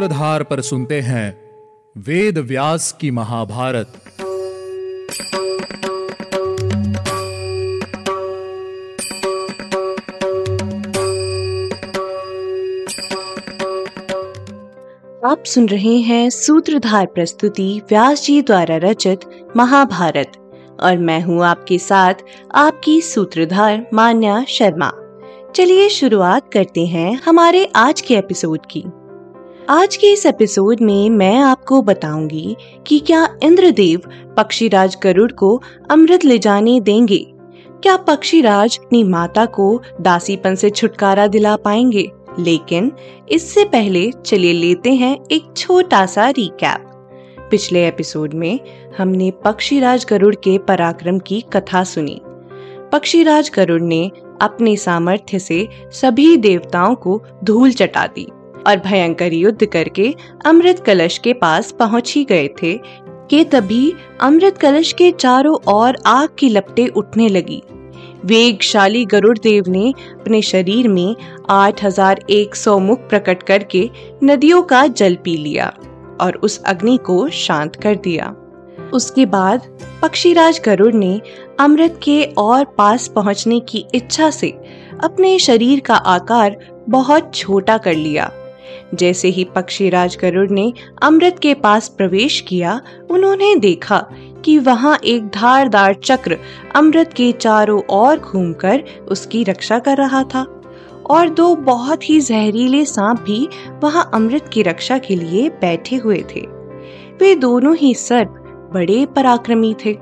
सूत्रधार पर सुनते हैं वेद व्यास की महाभारत। आप सुन रहे हैं सूत्रधार प्रस्तुति व्यास जी द्वारा रचित महाभारत और मैं हूँ आपके साथ आपकी सूत्रधार मान्या शर्मा। चलिए शुरुआत करते हैं हमारे आज के एपिसोड की। आज के इस एपिसोड में मैं आपको बताऊँगी कि क्या इंद्रदेव पक्षीराज गरुड़ को अमृत ले जाने देंगे। क्या पक्षीराज अपनी माता को दासीपन से छुटकारा दिला पाएँगे? लेकिन इससे पहले चलिए लेते हैं एक छोटा सा रिकैप पिछले एपिसोड में हमने पक्षीराज गरुड़ के पराक्रम की कथा सुनी। पक्षीराज गरुड़ ने अपने सामर्थ्य से सभी देवताओं को धूल चटा दी। और भयंकर युद्ध करके अमृत कलश के पास पहुँच ही गए थे, कि तभी अमृत कलश के चारों ओर आग की लपटें उठने लगी। वेगशाली गरुड़ देव ने अपने शरीर में 8100 मुख प्रकट करके नदियों का जल पी लिया और उस अग्नि को शांत कर दिया। उसके बाद पक्षीराज गरुड़ ने अमृत के और पास पहुँचने की इच्छा से अपने शरीर का आकार बहुत छोटा कर लिया जैसे ही पक्षीराज गरुड़ ने अमृत के पास प्रवेश किया, उन्होंने देखा कि वहाँ एक धारदार चक्र अमृत के चारों ओर घूमकर उसकी रक्षा कर रहा था। और दो बहुत ही जहरीले सांप भी वहाँ अमृत की रक्षा के लिए बैठे हुए थे। वे दोनों ही सर्प बड़े पराक्रमी थे।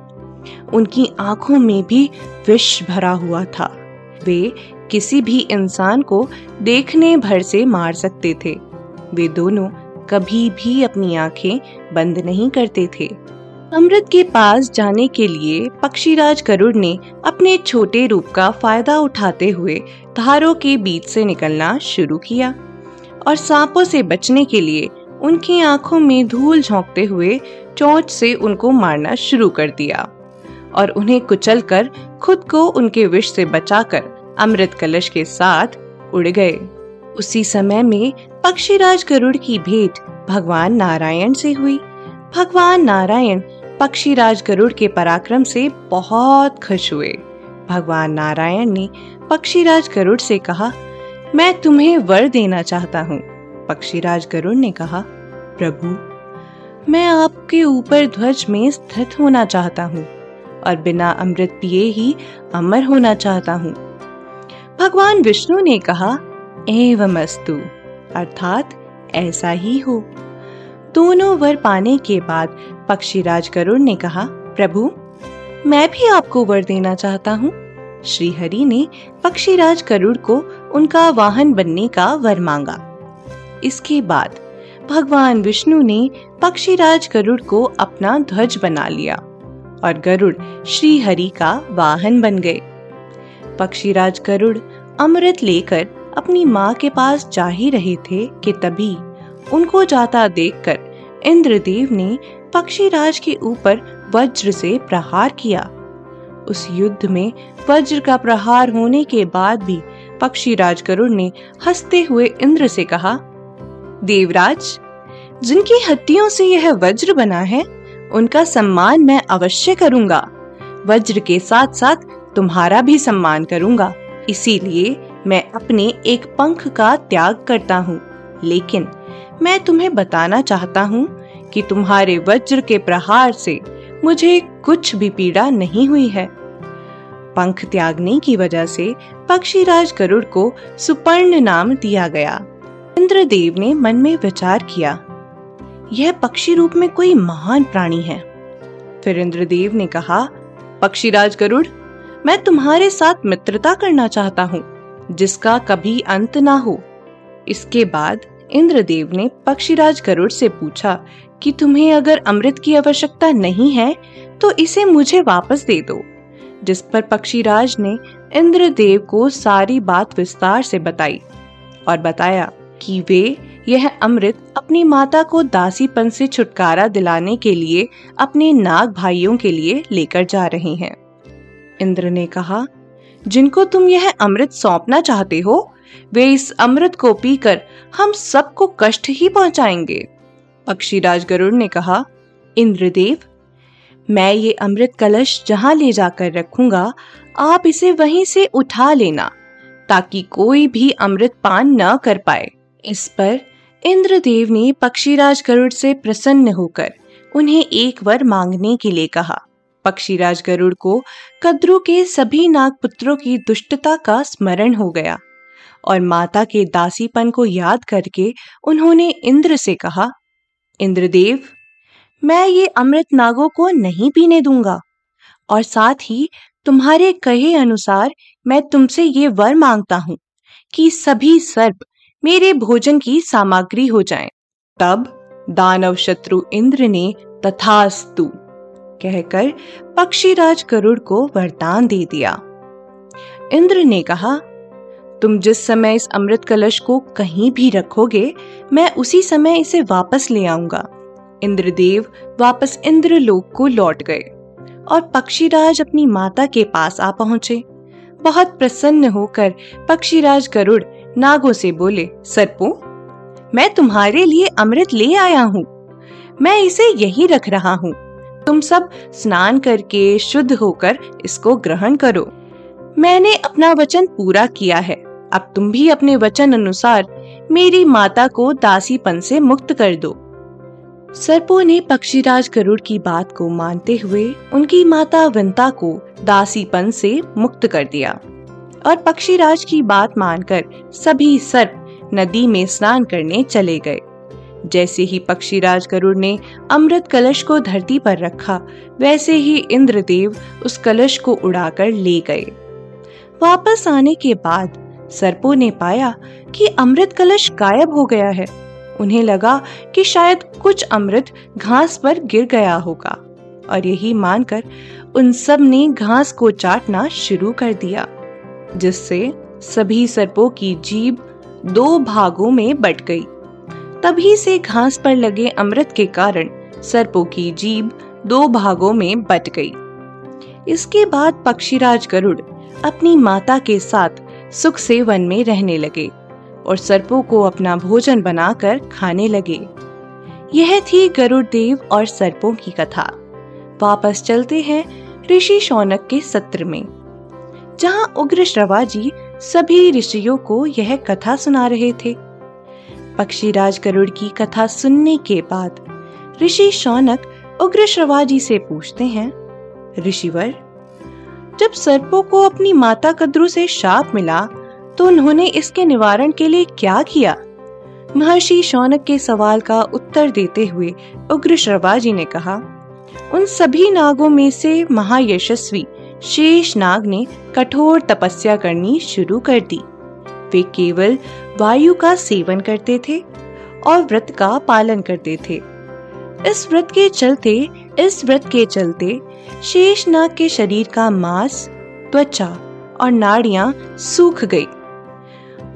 उनकी आँखों में भी विष भरा हुआ था। वे किसी भी इंसान को देखने भर से मार सकते थे। वे दोनों कभी भी अपनी आँखें बंद नहीं करते थे। अमृत के पास जाने के लिए पक्षीराज गरुड़ ने अपने छोटे रूप का फ़ायदा उठाते हुए धारों के बीच से निकलना शुरू किया और सांपों से बचने के लिए उनकी आँखों में धूल झोंकते हुए चोंच से उनको मारना शुरू कर दिया और उन्हें कुचलकर खुद को उनके विष से बचाकर अमृत कलश के साथ उड़ गए। उसी समय में पक्षीराज गरुड़ की भेंट भगवान नारायण से हुई। भगवान नारायण पक्षीराज गरुड़ के पराक्रम से बहुत खुश हुए। भगवान नारायण ने पक्षीराज गरुड़ से कहा, मैं तुम्हें वर देना चाहता हूँ। पक्षीराज गरुड़ ने कहा, प्रभु, मैं आपके ऊपर ध्वज में स्थित होना चाहता हूँ और बिना अमृत पिए ही अमर होना चाहता हूँ। भगवान विष्णु ने कहा, एवमस्तु। अर्थात ऐसा ही हो। दोनों वर पाने के बाद पक्षीराज गरुड़ ने कहा, प्रभु, मैं भी आपको वर देना चाहता हूँ। श्री हरि ने पक्षीराज गरुड़ को उनका वाहन बनने का वर मांगा। इसके बाद भगवान विष्णु ने पक्षीराज गरुड़ को अपना ध्वज बना लिया और गरुड़ श्री हरि का वाहन बन गए। पक्षीराज गरुड़ अमृत लेकर अपनी माँ के पास जा ही रहे थे कि तभी उनको जाता देखकर इंद्रदेव ने पक्षीराज के ऊपर वज्र से प्रहार किया। उस युद्ध में वज्र का प्रहार होने के बाद भी पक्षीराज गरुड़ ने हँसते हुए इंद्र से कहा, देवराज, जिनकी हड्डियों से यह वज्र बना है, उनका सम्मान मैं अवश्य करूँगा। वज्र के साथ साथ तुम्हारा भी सम्मान करूँगा। इसीलिए मैं अपने एक पंख का त्याग करता हूँ। लेकिन मैं तुम्हें बताना चाहता हूँ कि तुम्हारे वज्र के प्रहार से मुझे कुछ भी पीड़ा नहीं हुई है। पंख त्यागने की वजह से पक्षीराज गरुड़ को सुपर्ण नाम दिया गया। इंद्रदेव ने मन में विचार किया, यह पक्षी रूप में कोई महान प्राणी है। फिर इंद्रदेव ने कहा, पक्षीराज गरुड़, मैं तुम्हारे साथ मित्रता करना चाहता हूँ। जिसका कभी अंत ना हो। इसके बाद इंद्रदेव ने पक्षीराज गरुड़ से पूछा कि तुम्हें अगर अमृत की आवश्यकता नहीं है तो इसे मुझे वापस दे दो। जिस पर पक्षीराज ने इंद्रदेव को सारी बात विस्तार से बताई और बताया कि वे यह अमृत अपनी माता को दासीपन से छुटकारा दिलाने के लिए अपने नाग भाइयों के लिए लेकर जा रहे हैं। इंद्र ने कहा जिनको तुम यह अमृत सौंपना चाहते हो, वे इस अमृत को पीकर हम सबको कष्ट ही पहुंचाएँगे। पक्षीराज गरुड़ ने कहा, इंद्रदेव, मैं ये अमृत कलश जहाँ ले जाकर रखूँगा, आप इसे वहीं से उठा लेना, ताकि कोई भी अमृत पान न कर पाए। इस पर इंद्रदेव ने पक्षीराज गरुड़ से प्रसन्न होकर उन्हें एक वर मांगने के लिए कहा। पक्षीराज गरुड़ को कद्रु के सभी नागपुत्रों की दुष्टता का स्मरण हो गया और माता के दासीपन को याद करके उन्होंने इंद्र से कहा, इंद्रदेव, मैं ये अमृत नागों को नहीं पीने दूँगा और साथ ही तुम्हारे कहे अनुसार मैं तुमसे ये वर माँगता हूँ कि सभी सर्प मेरे भोजन की सामग्री हो जाएँ। तब दानव शत्रु इंद्र ने तथास्तु कहकर पक्षीराज गरुड़ को वरदान दे दिया। इंद्र ने कहा, तुम जिस समय इस अमृत कलश को कहीं भी रखोगे, मैं उसी समय इसे वापस ले आऊँगा इंद्रदेव वापस इंद्रलोक को लौट गए और पक्षीराज अपनी माता के पास आ पहुँचे। बहुत प्रसन्न होकर पक्षीराज गरुड़ नागों से बोले, सरपो, मैं तुम्हारे लिए अमृत ले आया हूँ। मैं इसे यही रख रहा हूँ। तुम सब स्नान करके शुद्ध होकर इसको ग्रहण करो। मैंने अपना वचन पूरा किया है। अब तुम भी अपने वचन अनुसार मेरी माता को दासीपन से मुक्त कर दो। सर्पों ने पक्षीराज गरुड़ की बात को मानते हुए उनकी माता विंता को दासीपन से मुक्त कर दिया और पक्षीराज की बात मानकर सभी सर्प नदी में स्नान करने चले गए। जैसे ही पक्षीराज गरुड़ ने अमृत कलश को धरती पर रखा, वैसे ही इंद्रदेव उस कलश को उड़ाकर ले गए। वापस आने के बाद सर्पों ने पाया कि अमृत कलश गायब हो गया है। उन्हें लगा कि शायद कुछ अमृत घास पर गिर गया होगा और यही मानकर उन सबने घास को चाटना शुरू कर दिया, जिससे सभी सर्पों की जीभ दो भागों में बट गई। तभी से घास पर लगे अमृत के कारण सर्पों की जीभ दो भागों में बट गई। इसके बाद पक्षीराज गरुड़ अपनी माता के साथ सुख से वन में रहने लगे और सर्पों को अपना भोजन बनाकर खाने लगे। यह थी गरुड़ देव और सर्पों की कथा। वापस चलते हैं ऋषि शौनक के सत्र में, जहाँ उग्र श्रवा जी सभी ऋषियों को यह कथा सुना रहे थे। पक्षीराज गरुड़ की कथा सुनने के बाद ऋषि शौनक उग्र श्रवा जी से पूछते हैं, ऋषिवर, जब सर्पों को अपनी माता कद्रु से शाप मिला तो उन्होंने इसके निवारण के लिए क्या किया? महर्षि शौनक के सवाल का उत्तर देते हुए उग्र श्रवाजी ने कहा, उन सभी नागों में से महायशस्वी शेष नाग ने कठोर तपस्या करनी शुरू कर दी। वे केवल वायु का सेवन करते थे और व्रत का पालन करते थे। इस व्रत के चलते, इस व्रत के चलते शेष नाग के शरीर का मांस, त्वचा और नाड़ियाँ सूख गई।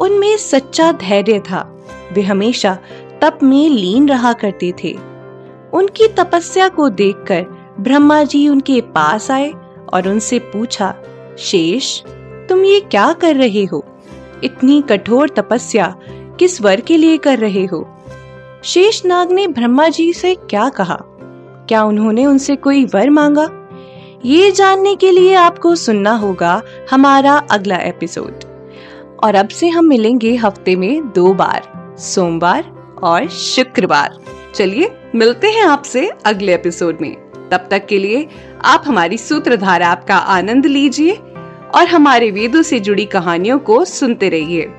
उनमें सच्चा धैर्य था। वे हमेशा तप में लीन रहा करते थे। उनकी तपस्या को देखकर ब्रह्मा जी उनके पास आए और उनसे पूछा, शेष, तुम ये क्या कर रहे हो? इतनी कठोर तपस्या किस वर के लिए कर रहे हो? शेष नाग ने ब्रह्मा जी से क्या कहा? क्या उन्होंने उनसे कोई वर मांगा? ये जानने के लिए आपको सुनना होगा हमारा अगला एपिसोड। और अब से हम मिलेंगे हफ़्ते में दो बार, सोमवार और शुक्रवार। चलिए, मिलते हैं आपसे अगले एपिसोड में। तब तक के लिए आप हमारी सूत्रधार ऐप का आनंद लीजिए। और हमारे वेदों से जुड़ी कहानियों को सुनते रहिए।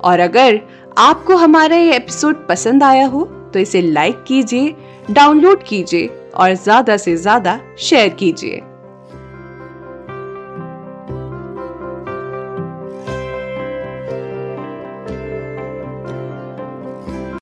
और अगर आपको हमारा ये एपिसोड पसंद आया हो तो इसे लाइक कीजिए डाउनलोड कीजिए और ज़्यादा से ज़्यादा शेयर कीजिए।